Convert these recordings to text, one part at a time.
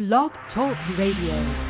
Blog Talk Radio.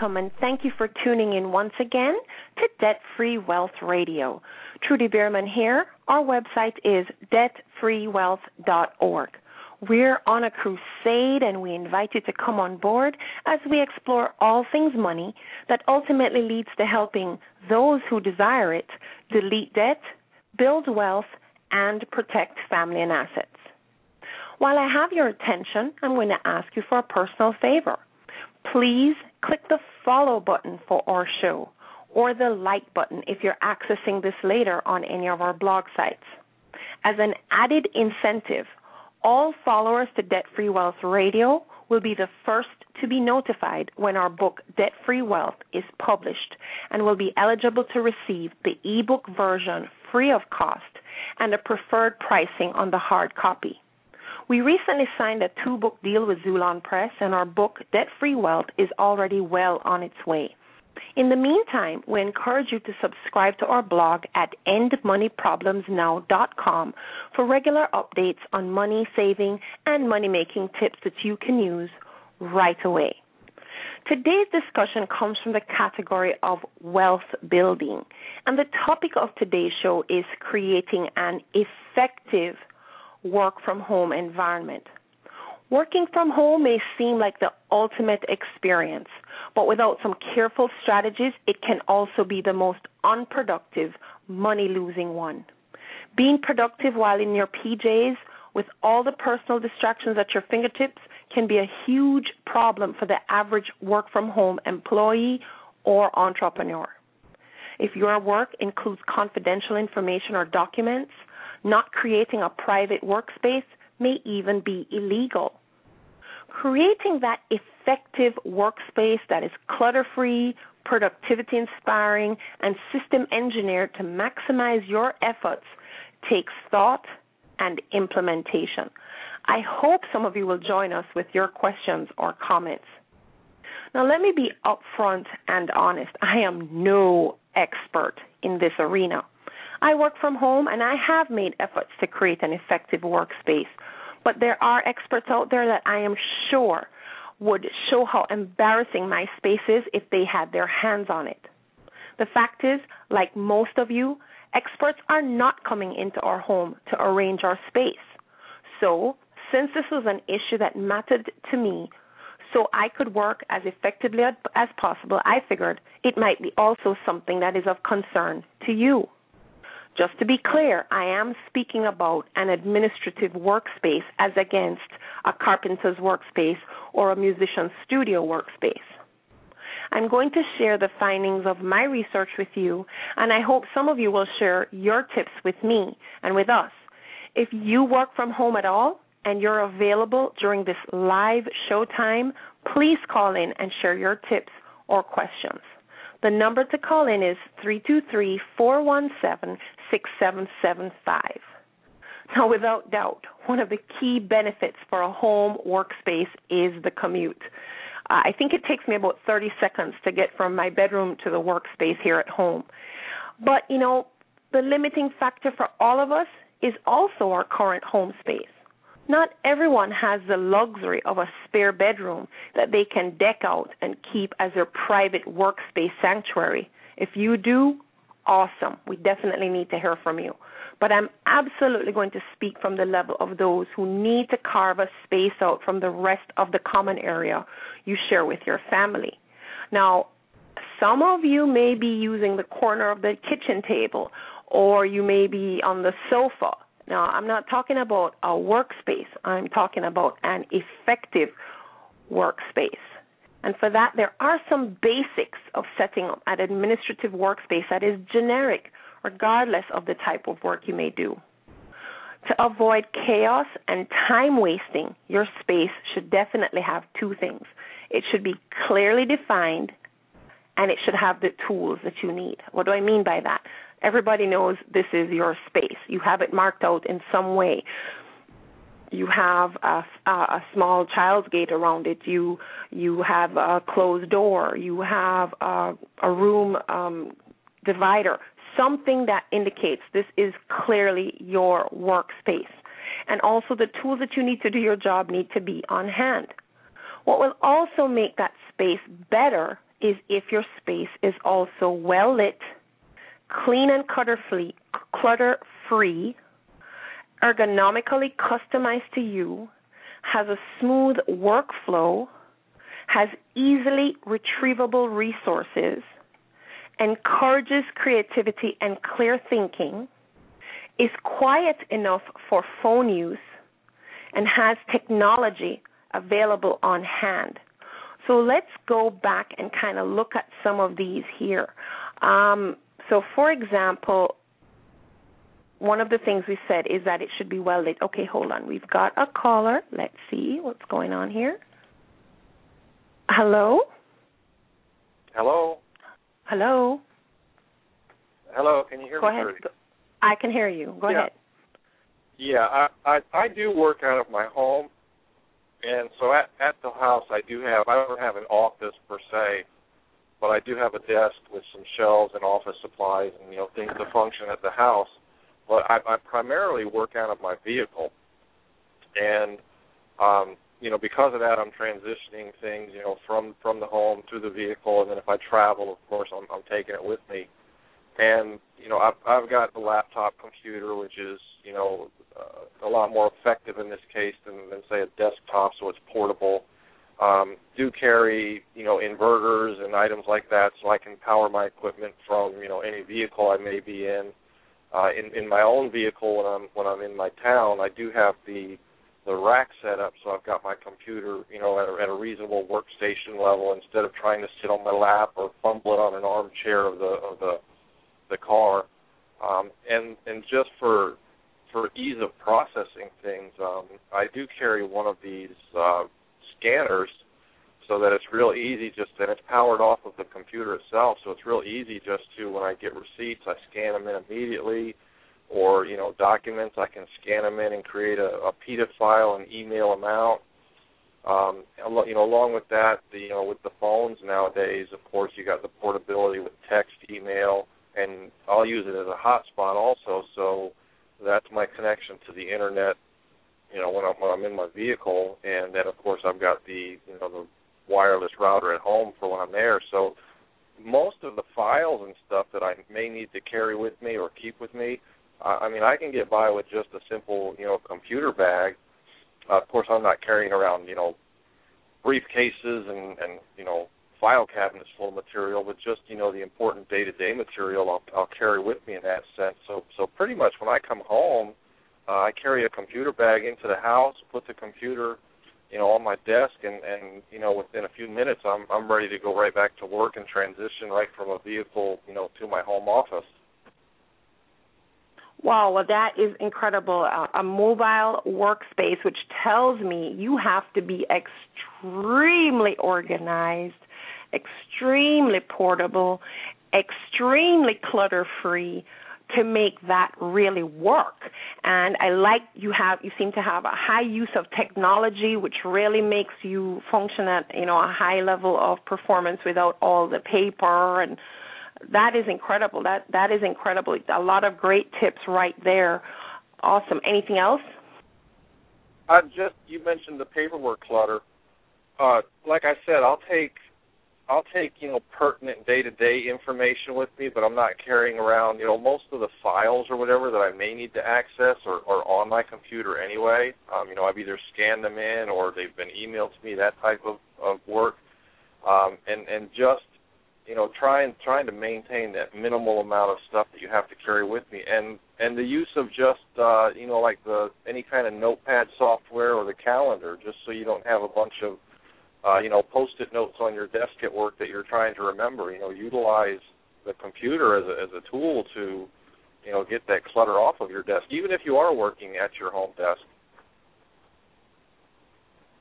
Welcome and thank you for tuning in once again to Debt Free Wealth Radio. Trudy Beerman here. Our website is debtfreewealth.org. We're on a crusade and we invite you to come on board as we explore all things money that ultimately leads to helping those who desire it delete debt, build wealth, and protect family and assets. While I have your attention, I'm going to ask you for a personal favor please click the follow button for our show or the like button if you're accessing this later on any of our blog sites. As an added incentive, all followers to Debt Free Wealth Radio will be the first to be notified when our book Debt Free Wealth is published and will be eligible to receive the ebook version free of cost and a preferred pricing on the hard copy. We recently signed a two book deal with Xulon Press, and our book, Debt Free Wealth, is already well on its way. In the meantime, we encourage you to subscribe to our blog at endmoneyproblemsnow.com for regular updates on money saving and money making tips that you can use right away. Today's discussion comes from the category of wealth building, and the topic of today's show is creating an effective work from home environment. Working from home may seem like the ultimate experience, but without some careful strategies, it can also be the most unproductive, money losing one. Being productive while in your PJs with all the personal distractions at your fingertips can be a huge problem for the average work from home employee or entrepreneur. If your work includes confidential information or documents, not creating a private workspace may even be illegal. Creating that effective workspace that is clutter free, productivity inspiring, and system engineered to maximize your efforts takes thought and implementation. I hope some of you will join us with your questions or comments. Now, let me be upfront and honest. I am no expert in this arena. I work from home and I have made efforts to create an effective workspace. But there are experts out there that I am sure would show how embarrassing my space is if they had their hands on it. The fact is, like most of you, experts are not coming into our home to arrange our space. So, since this was an issue that mattered to me, so I could work as effectively as possible, I figured it might be also something that is of concern to you. Just to be clear, I am speaking about an administrative workspace as against a carpenter's workspace or a musician's studio workspace. I'm going to share the findings of my research with you, and I hope some of you will share your tips with me and with us. If you work from home at all and you're available during this live show time, please call in and share your tips or questions. The number to call in is 323 417 6775. Now, without doubt, one of the key benefits for a home workspace is the commute. Uh, I think it takes me about 30 seconds to get from my bedroom to the workspace here at home. But, you know, the limiting factor for all of us is also our current home space. Not everyone has the luxury of a spare bedroom that they can deck out and keep as their private workspace sanctuary. If you do, awesome. We definitely need to hear from you. But I'm absolutely going to speak from the level of those who need to carve a space out from the rest of the common area you share with your family. Now, some of you may be using the corner of the kitchen table, or you may be on the sofa. Now, I'm not talking about a workspace, I'm talking about an effective workspace. And for that, there are some basics of setting up an administrative workspace that is generic, regardless of the type of work you may do. To avoid chaos and time wasting, your space should definitely have two things. It should be clearly defined and it should have the tools that you need. What do I mean by that? Everybody knows this is your space. You have it marked out in some way you have a, a small child's gate around it. You you have a closed door. You have a, a room um, divider. Something that indicates this is clearly your workspace. And also, the tools that you need to do your job need to be on hand. What will also make that space better is if your space is also well lit, clean and clutter free, clutter free ergonomically customized to you, has a smooth workflow, has easily retrievable resources, encourages creativity and clear thinking, is quiet enough for phone use, and has technology available on hand. So let's go back and kind of look at some of these here. Um, so, for example, one of the things we said is that it should be well lit. Okay, hold on. We've got a caller. Let's see what's going on here. Hello? Hello? Hello? Hello, can you hear Go me? ahead. I can hear you. Go yeah. ahead. Yeah, I, I I do work out of my home and so at at the house I do have I don't have an office per se, but I do have a desk with some shelves and office supplies and you know things to function at the house but I, I primarily work out of my vehicle, and um, you know because of that, I'm transitioning things you know from from the home to the vehicle, and then if I travel, of course, I'm, I'm taking it with me. And you know I've I've got the laptop computer, which is you know uh, a lot more effective in this case than, than say a desktop, so it's portable. Um, do carry you know inverters and items like that, so I can power my equipment from you know any vehicle I may be in uh, in in my own vehicle when I'm when I'm in my town, I do have the the rack set up, so I've got my computer, you know, at a, at a reasonable workstation level instead of trying to sit on my lap or fumble it on an armchair of the of the the car. Um, and and just for for ease of processing things, um, I do carry one of these uh, scanners so that it's real easy just and it's powered off of the computer itself so it's real easy just to when i get receipts i scan them in immediately or you know documents i can scan them in and create a, a pdf file and email them out. Um you know along with that the you know with the phones nowadays of course you got the portability with text email and i'll use it as a hotspot also so that's my connection to the internet you know when I'm when I'm in my vehicle, and then of course I've got the you know the wireless router at home for when I'm there. So most of the files and stuff that I may need to carry with me or keep with me, I mean, I can get by with just a simple, you know, computer bag. Uh, of course, I'm not carrying around, you know, briefcases and and you know file cabinets full of material, but just you know the important day-to-day material I'll, I'll carry with me in that sense. So so pretty much when I come home, uh, I carry a computer bag into the house, put the computer you know, on my desk, and and you know, within a few minutes, I'm I'm ready to go right back to work and transition right from a vehicle, you know, to my home office. Wow, well, that is incredible. a mobile workspace, which tells me you have to be extremely organized, extremely portable, extremely clutter free, to make that really work. And I like you have you seem to have a high use of technology which really makes you function at, you know, a high level of performance without all the paper and that is incredible. That that is incredible. A lot of great tips right there. Awesome. Anything else? I just you mentioned the paperwork clutter. Uh, like I said, I'll take I'll take you know pertinent day to day information with me, but I'm not carrying around you know most of the files or whatever that I may need to access or, or on my computer anyway. Um, you know I've either scanned them in or they've been emailed to me that type of of work, um, and and just you know trying trying to maintain that minimal amount of stuff that you have to carry with me and and the use of just uh you know like the any kind of notepad software or the calendar just so you don't have a bunch of uh you know post-it notes on your desk at work that you're trying to remember you know utilize the computer as a as a tool to you know get that clutter off of your desk even if you are working at your home desk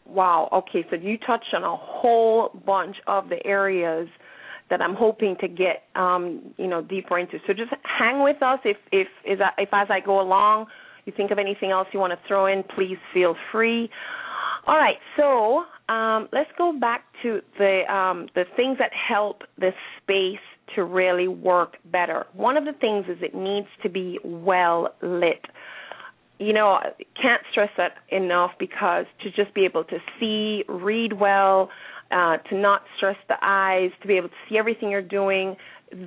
wow okay so you touched on a whole bunch of the areas that I'm hoping to get um, you know deeper into. So just hang with us if if if, if as I go along you think of anything else you want to throw in, please feel free. All right, so um, let's go back to the um, the things that help the space to really work better. One of the things is it needs to be well lit. You know, can't stress that enough because to just be able to see, read well, uh, to not stress the eyes, to be able to see everything you're doing.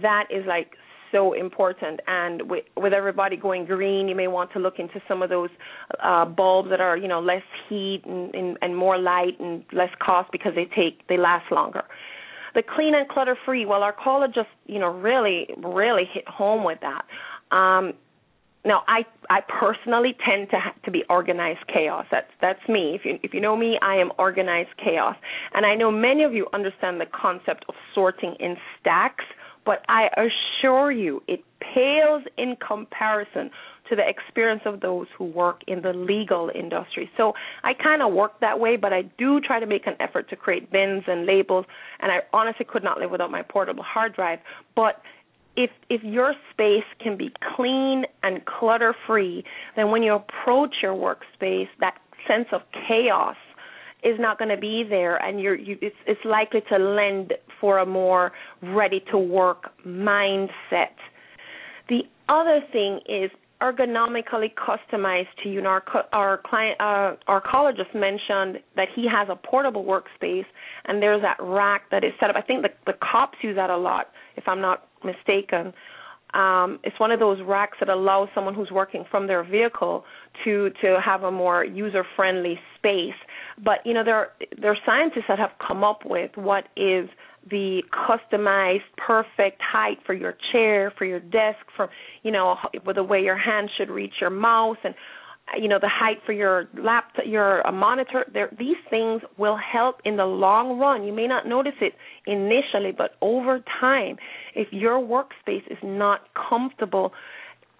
That is like so important. And with, with everybody going green, you may want to look into some of those uh, bulbs that are, you know, less heat and, and, and more light and less cost because they take they last longer. The clean and clutter free. Well, our caller just, you know, really, really hit home with that. Um, now I I personally tend to ha- to be organized chaos. That's that's me. If you if you know me, I am organized chaos. And I know many of you understand the concept of sorting in stacks, but I assure you it pales in comparison to the experience of those who work in the legal industry. So I kind of work that way, but I do try to make an effort to create bins and labels, and I honestly could not live without my portable hard drive. But if if your space can be clean and clutter free, then when you approach your workspace, that sense of chaos is not going to be there, and you're you, it's it's likely to lend for a more ready to work mindset. The other thing is ergonomically customized to you. And our our client, uh, our caller just mentioned that he has a portable workspace, and there's that rack that is set up. I think the the cops use that a lot, if I'm not mistaken. Um, it's one of those racks that allows someone who's working from their vehicle to to have a more user friendly space. But you know there are, there are scientists that have come up with what is the customized perfect height for your chair, for your desk, from you know with the way your hand should reach your mouse and you know the height for your laptop your uh, monitor there these things will help in the long run. You may not notice it initially but over time if your workspace is not comfortable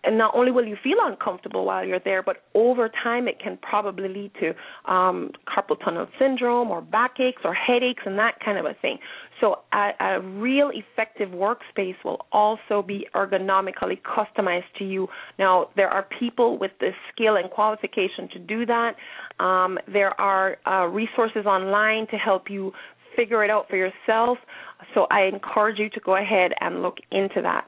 and not only will you feel uncomfortable while you're there, but over time it can probably lead to um, carpal tunnel syndrome or backaches or headaches and that kind of a thing. So a, a real effective workspace will also be ergonomically customized to you. Now there are people with the skill and qualification to do that. Um, there are uh, resources online to help you figure it out for yourself. So I encourage you to go ahead and look into that.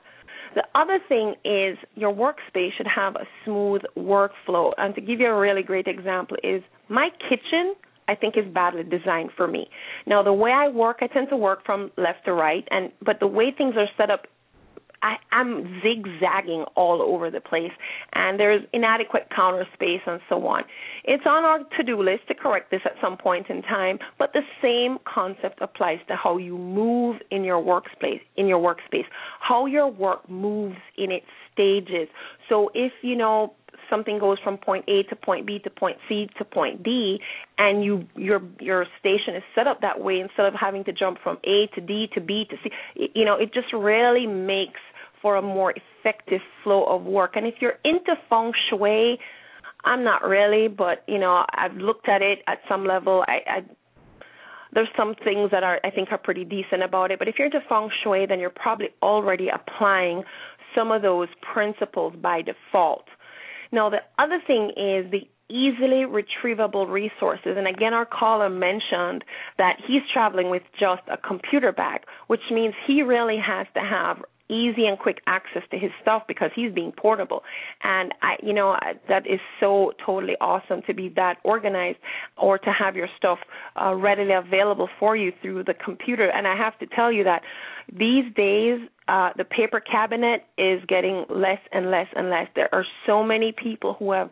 The other thing is your workspace should have a smooth workflow. And to give you a really great example is my kitchen I think is badly designed for me. Now the way I work, I tend to work from left to right and but the way things are set up I, I'm zigzagging all over the place, and there's inadequate counter space and so on. It's on our to-do list to correct this at some point in time, but the same concept applies to how you move in your workspace. In your workspace, how your work moves in its stages. So if you know something goes from point A to point B to point C to point D, and you your your station is set up that way instead of having to jump from A to D to B to C, you know, it just really makes for a more effective flow of work. And if you're into feng shui, I'm not really, but you know, I've looked at it at some level. I, I there's some things that are I think are pretty decent about it. But if you're into feng shui, then you're probably already applying some of those principles by default. Now, the other thing is the easily retrievable resources. And again, our caller mentioned that he's traveling with just a computer bag, which means he really has to have easy and quick access to his stuff because he's being portable. And I, you know, I, that is so totally awesome to be that organized or to have your stuff uh, readily available for you through the computer. And I have to tell you that these days, uh, the paper cabinet is getting less and less and less. There are so many people who have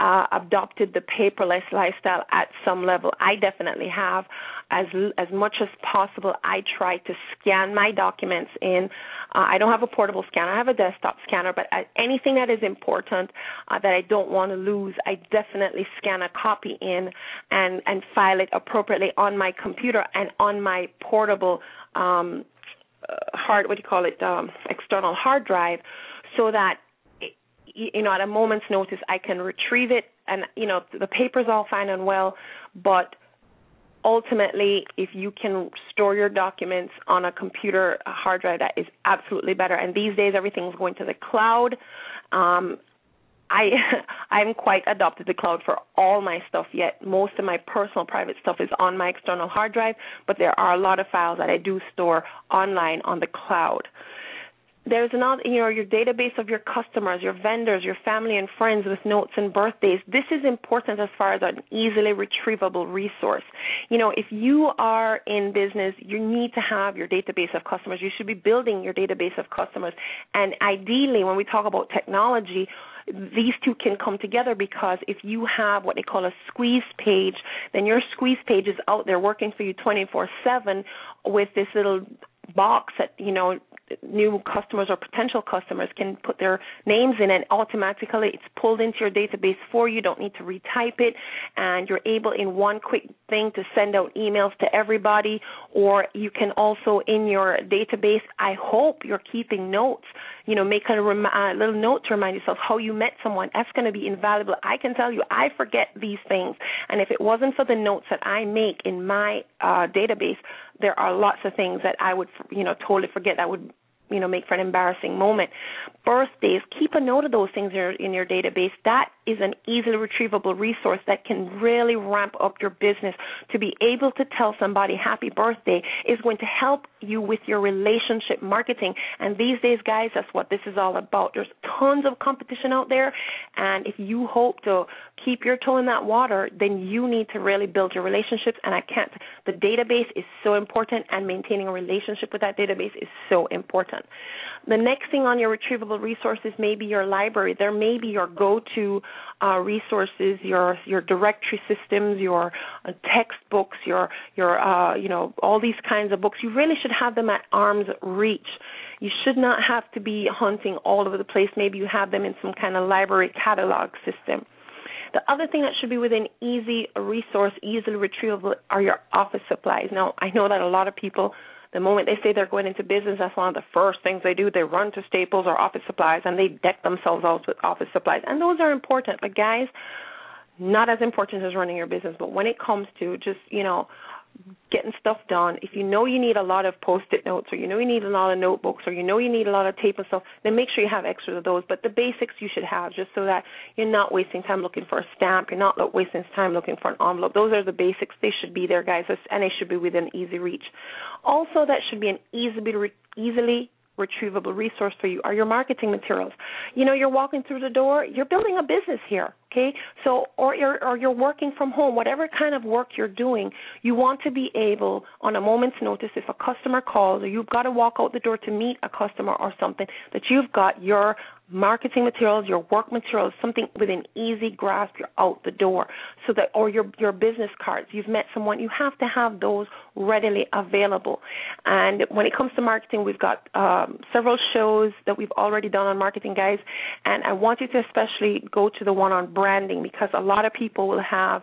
uh, adopted the paperless lifestyle at some level. I definitely have. As as much as possible, I try to scan my documents in. Uh, I don't have a portable scanner. I have a desktop scanner, but uh, anything that is important uh, that I don't want to lose, I definitely scan a copy in and and file it appropriately on my computer and on my portable um, uh, hard. What do you call it? Um, external hard drive, so that you know, at a moment's notice, I can retrieve it, and you know, the paper's all fine and well, but ultimately, if you can store your documents on a computer a hard drive, that is absolutely better. And these days, everything's going to the cloud. Um, I I'm quite adopted the cloud for all my stuff yet. Most of my personal private stuff is on my external hard drive, but there are a lot of files that I do store online on the cloud there's another you know your database of your customers your vendors your family and friends with notes and birthdays. This is important as far as an easily retrievable resource. You know if you are in business you need to have your database of customers. You should be building your database of customers. And ideally when we talk about technology these two can come together because if you have what they call a squeeze page, then your squeeze page is out there working for you 24/7 with this little box that you know new customers or potential customers can put their names in and automatically it's pulled into your database for you. Don't need to retype it and you're able in one quick thing to send out emails to everybody or you can also in your database, I hope you're keeping notes, you know, make a, rem- a little note to remind yourself how you met someone. That's going to be invaluable. I can tell you, I forget these things. And if it wasn't for the notes that I make in my uh, database, there are lots of things that I would, you know, totally forget. That would you know make for an embarrassing moment. Birthdays, keep a note of those things in your, in your database. That is an easily retrievable resource that can really ramp up your business. To be able to tell somebody happy birthday is going to help you with your relationship marketing. And these days, guys, that's what this is all about. There's tons of competition out there, and if you hope to keep your toe in that water, then you need to really build your relationships. And I can't. The database is so important, and maintaining a relationship with that database is so important. The next thing on your retrievable resources may be your library. There may be your go-to uh, resources, your your directory systems, your uh, textbooks, your your uh, you know all these kinds of books. You really should have them at arm's reach. You should not have to be hunting all over the place. Maybe you have them in some kind of library catalog system. The other thing that should be within easy resource, easily retrievable, are your office supplies. Now, I know that a lot of people, the moment they say they're going into business, that's one of the first things they do. They run to Staples or office supplies and they deck themselves out with office supplies. And those are important. But guys, not as important as running your business. But when it comes to just, you know, getting stuff done, if you know you need a lot of post-it notes or you know you need a lot of notebooks or you know you need a lot of tape and stuff, then make sure you have extras of those. But the basics you should have just so that you're not wasting time looking for a stamp, you're not wasting time looking for an envelope. Those are the basics. They should be there, guys, and they should be within easy reach. Also, that should be an easily easily retrievable resource for you are your marketing materials. You know, you're walking through the door, you're building a business here, okay? So or you're or you're working from home, whatever kind of work you're doing, you want to be able on a moment's notice if a customer calls or you've got to walk out the door to meet a customer or something that you've got your marketing materials, your work materials, something within easy grasp, you're out the door. So that, or your your business cards, you've met someone, you have to have those readily available. And when it comes to marketing, we've got um, several shows that we've already done on marketing, guys. And I want you to especially go to the one on branding because a lot of people will have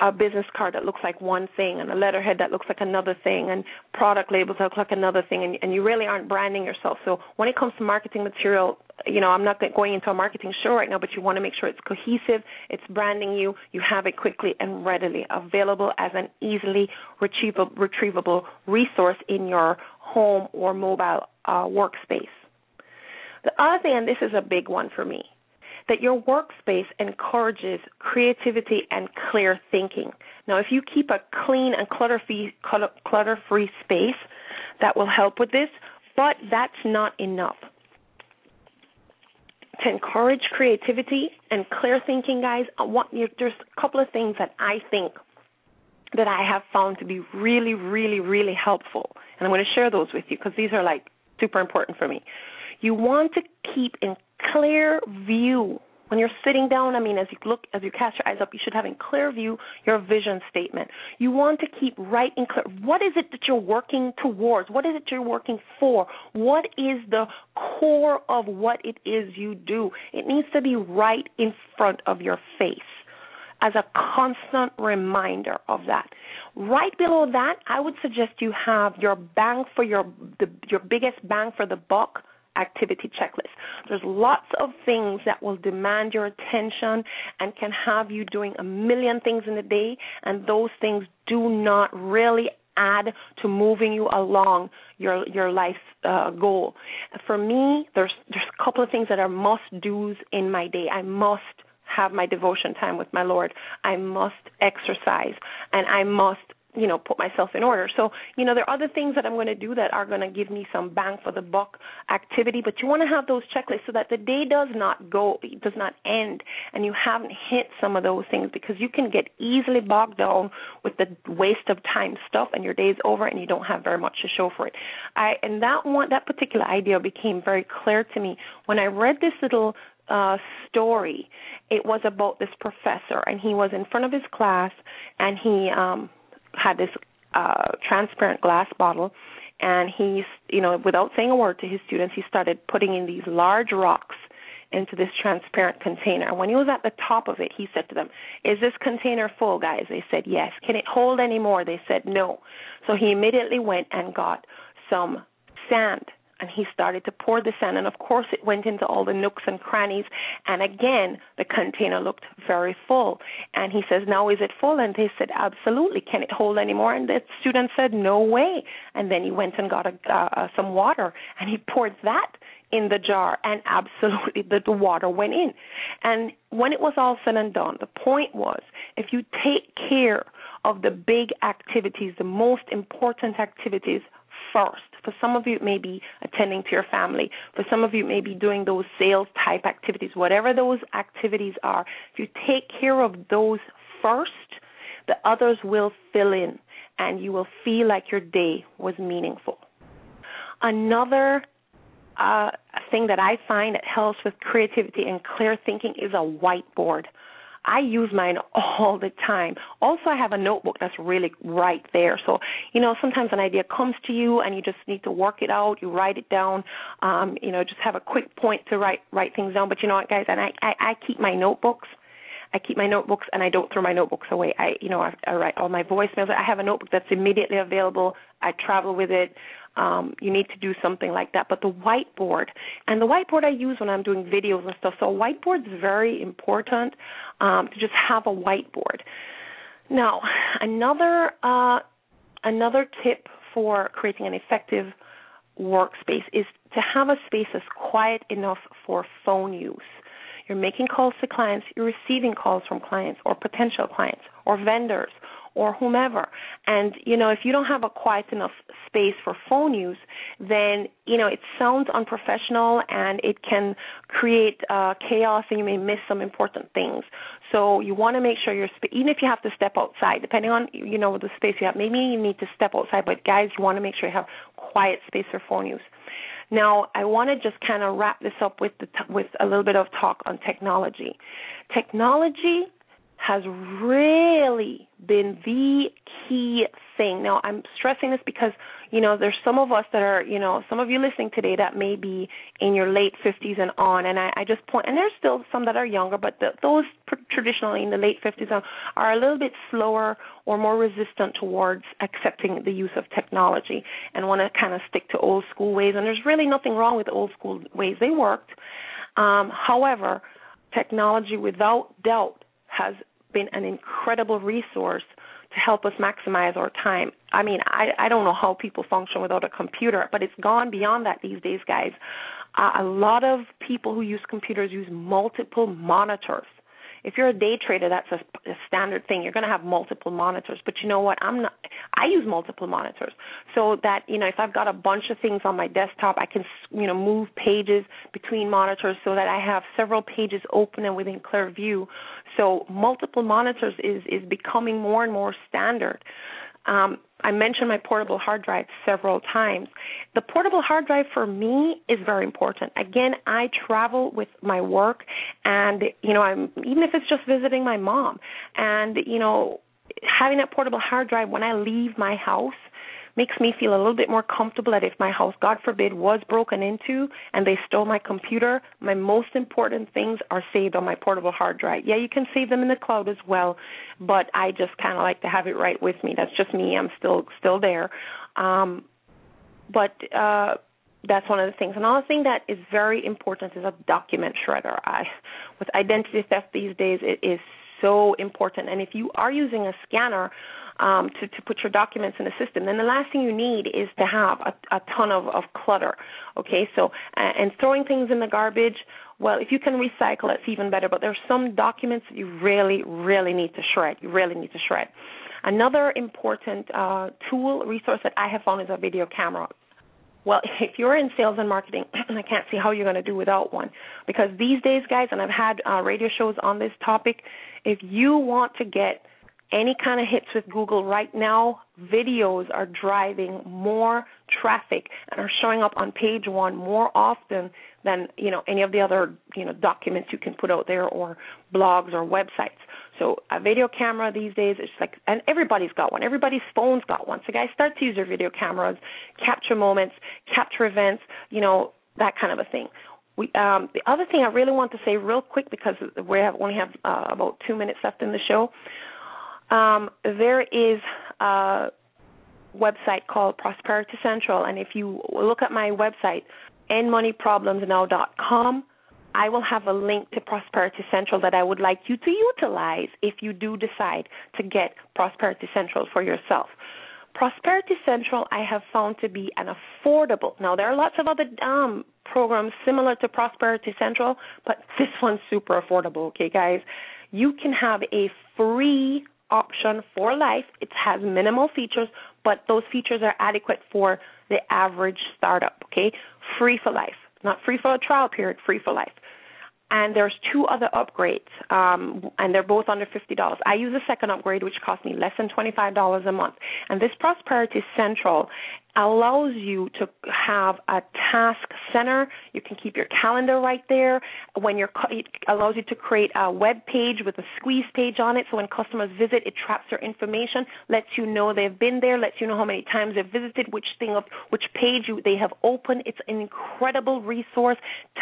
a business card that looks like one thing and a letterhead that looks like another thing and product labels that look like another thing and, and you really aren't branding yourself. So when it comes to marketing material, you know, I'm not going into a marketing show right now, but you want to make sure it's cohesive, it's branding you, you have it quickly and readily available as an easily retrievable, resource in your home or mobile uh, workspace. The other thing, and this is a big one for me, that your workspace encourages creativity and clear thinking. Now, if you keep a clean and clutter-free, clutter-free space, that will help with this. But that's not enough. To encourage creativity and clear thinking, guys, I want, you, there's a couple of things that I think that I have found to be really, really, really helpful. And I'm going to share those with you because these are like super important for me. You want to keep in clear view when you're sitting down, I mean, as you look, as you cast your eyes up, you should have in clear view your vision statement. You want to keep right and clear. What is it that you're working towards? What is it you're working for? What is the core of what it is you do? It needs to be right in front of your face as a constant reminder of that. Right below that, I would suggest you have your bang for your the, your biggest bang for the buck activity checklist. There's lots of things that will demand your attention and can have you doing a million things in a day, and those things do not really add to moving you along your your life uh, goal. For me, there's there's a couple of things that are must dos in my day. I must have my devotion time with my Lord. I must exercise and I must you know put myself in order so you know there are other things that i'm going to do that are going to give me some bang for the buck activity but you want to have those checklists so that the day does not go does not end and you haven't hit some of those things because you can get easily bogged down with the waste of time stuff and your day's over and you don't have very much to show for it i and that one that particular idea became very clear to me when i read this little uh, story. It was about this professor, and he was in front of his class, and he um, had this uh, transparent glass bottle, and he's, you know, without saying a word to his students, he started putting in these large rocks into this transparent container. And when he was at the top of it, he said to them, Is this container full, guys? They said, Yes. Can it hold any more? They said, No. So he immediately went and got some sand and he started to pour the sand and of course it went into all the nooks and crannies and again the container looked very full. And he says now is it full? And they said absolutely. Can it hold any more? And the student said no way. And then he went and got a, uh, some water and he poured that in the jar and absolutely the, the water went in. And when it was all said and done the point was if you take care of the big activities the most important activities first. For some of you, it may be attending to your family. For some of you, it may be doing those sales type activities. Whatever those activities are, if you take care of those first, the others will fill in and you will feel like your day was meaningful. Another uh, thing that I find that helps with creativity and clear thinking is a whiteboard. I use mine all the time. Also, I have a notebook that's really right there. So, you know, sometimes an idea comes to you and you just need to work it out. You write it down. Um, you know, just have a quick point to write write things down. But you know what, guys? And I I, I keep my notebooks. I keep my notebooks and I don't throw my notebooks away. I, you know, I, I write all my voicemails. I have a notebook that's immediately available. I travel with it um, you need to do something like that. But the whiteboard, and the whiteboard I use when I'm doing videos and stuff. So is very important um, to just have a whiteboard. Now, another uh, another tip for creating an effective workspace is to have a space that's quiet enough for phone use. You're making calls to clients, you're receiving calls from clients or potential clients or vendors or whomever. And, you know, if you don't have a quiet enough space for phone use, then, you know, it sounds unprofessional and it can create uh, chaos and you may miss some important things. So you want to make sure you're, even if you have to step outside, depending on, you know, the space you have, maybe you need to step outside, but guys, you want to make sure you have quiet space for phone use. Now, I want to just kind of wrap this up with the with a little bit of talk on technology. Technology has really been the key thing. Now, I'm stressing this because, you know, there's some of us that are, you know, some of you listening today that may be in your late 50s and on, and I, I just point, and there's still some that are younger, but the, those traditionally in the late 50s on are a little bit slower or more resistant towards accepting the use of technology and want to kind of stick to old school ways. And there's really nothing wrong with old school ways; they worked. Um, however, technology, without doubt, has been an incredible resource to help us maximize our time. I mean, I I don't know how people function without a computer, but it's gone beyond that these days, guys. Uh, a lot of people who use computers use multiple monitors if you're a day trader, that's a, a standard thing. You're going to have multiple monitors. But you know what? I'm not. I use multiple monitors so that you know if I've got a bunch of things on my desktop, I can you know move pages between monitors so that I have several pages open and within clear view. So multiple monitors is is becoming more and more standard. Um, I mentioned my portable hard drive several times. The portable hard drive for me is very important. Again, I travel with my work, and you know, I'm even if it's just visiting my mom, and you know, having that portable hard drive when I leave my house makes me feel a little bit more comfortable that if my house, God forbid, was broken into and they stole my computer, my most important things are saved on my portable hard drive. Yeah, you can save them in the cloud as well, but I just kind of like to have it right with me. That's just me. I'm still still there. Um, but uh, that's one of the things. Another thing that is very important is a document shredder. I, with identity theft these days, it is so important. And if you are using a scanner, um, to, to put your documents in the system, then the last thing you need is to have a, a ton of, of clutter. Okay, so and throwing things in the garbage. Well, if you can recycle, it's even better. But there are some documents that you really, really need to shred. You really need to shred. Another important uh, tool resource that I have found is a video camera. Well, if you're in sales and marketing, I can't see how you're going to do without one. Because these days, guys, and I've had uh, radio shows on this topic, if you want to get any kind of hits with Google right now, videos are driving more traffic and are showing up on page one more often than you know any of the other you know documents you can put out there or blogs or websites. So a video camera these days is like, and everybody's got one. Everybody's phone's got one. So guys, start to use your video cameras, capture moments, capture events, you know that kind of a thing. We, um, the other thing I really want to say real quick because we have only have uh, about two minutes left in the show. Um, there is a website called Prosperity Central, and if you look at my website, endmoneyproblemsnow.com, I will have a link to Prosperity Central that I would like you to utilize if you do decide to get Prosperity Central for yourself. Prosperity Central I have found to be an affordable. Now there are lots of other um, programs similar to Prosperity Central, but this one's super affordable. Okay, guys, you can have a free option for life. It has minimal features, but those features are adequate for the average startup, okay? Free for life. Not free for a trial period, free for life and there's two other upgrades, um, and they're both under fifty dollars. I use a second upgrade, which cost me less than twenty five dollars a month. And this Prosperity Central allows you to have a task center. You can keep your calendar right there. When you're, it allows you to create a web page with a squeeze page on it. So when customers visit, it traps their information, lets you know they've been there, lets you know how many times they've visited, which thing of which page you, they have opened. It's an incredible resource,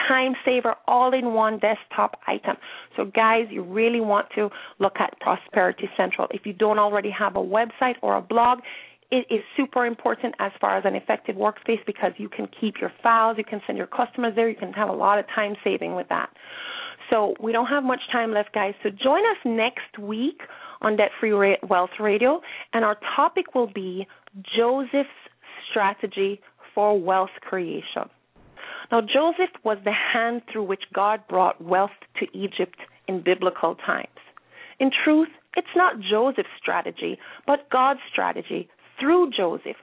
time saver, all in one desktop item. So guys, you really want to look at Prosperity Central. If you don't already have a website or a blog, it is super important as far as an effective workspace because you can keep your files, you can send your customers there, you can have a lot of time saving with that. So we don't have much time left, guys. So join us next week on Debt Free Wealth Radio, and our topic will be Joseph's strategy for wealth creation. Now, Joseph was the hand through which God brought wealth to Egypt in biblical times. In truth, it's not Joseph's strategy, but God's strategy through Joseph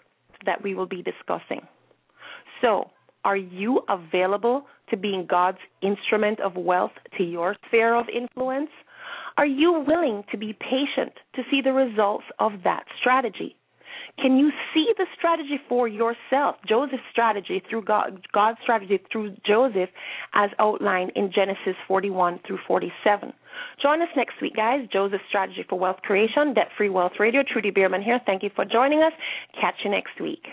that we will be discussing. So, are you available to being God's instrument of wealth to your sphere of influence? Are you willing to be patient to see the results of that strategy? Can you see the strategy for yourself? Joseph's strategy through God, God's strategy through Joseph, as outlined in Genesis 41 through 47. Join us next week, guys. Joseph's strategy for wealth creation, debt free wealth radio. Trudy Beerman here. Thank you for joining us. Catch you next week.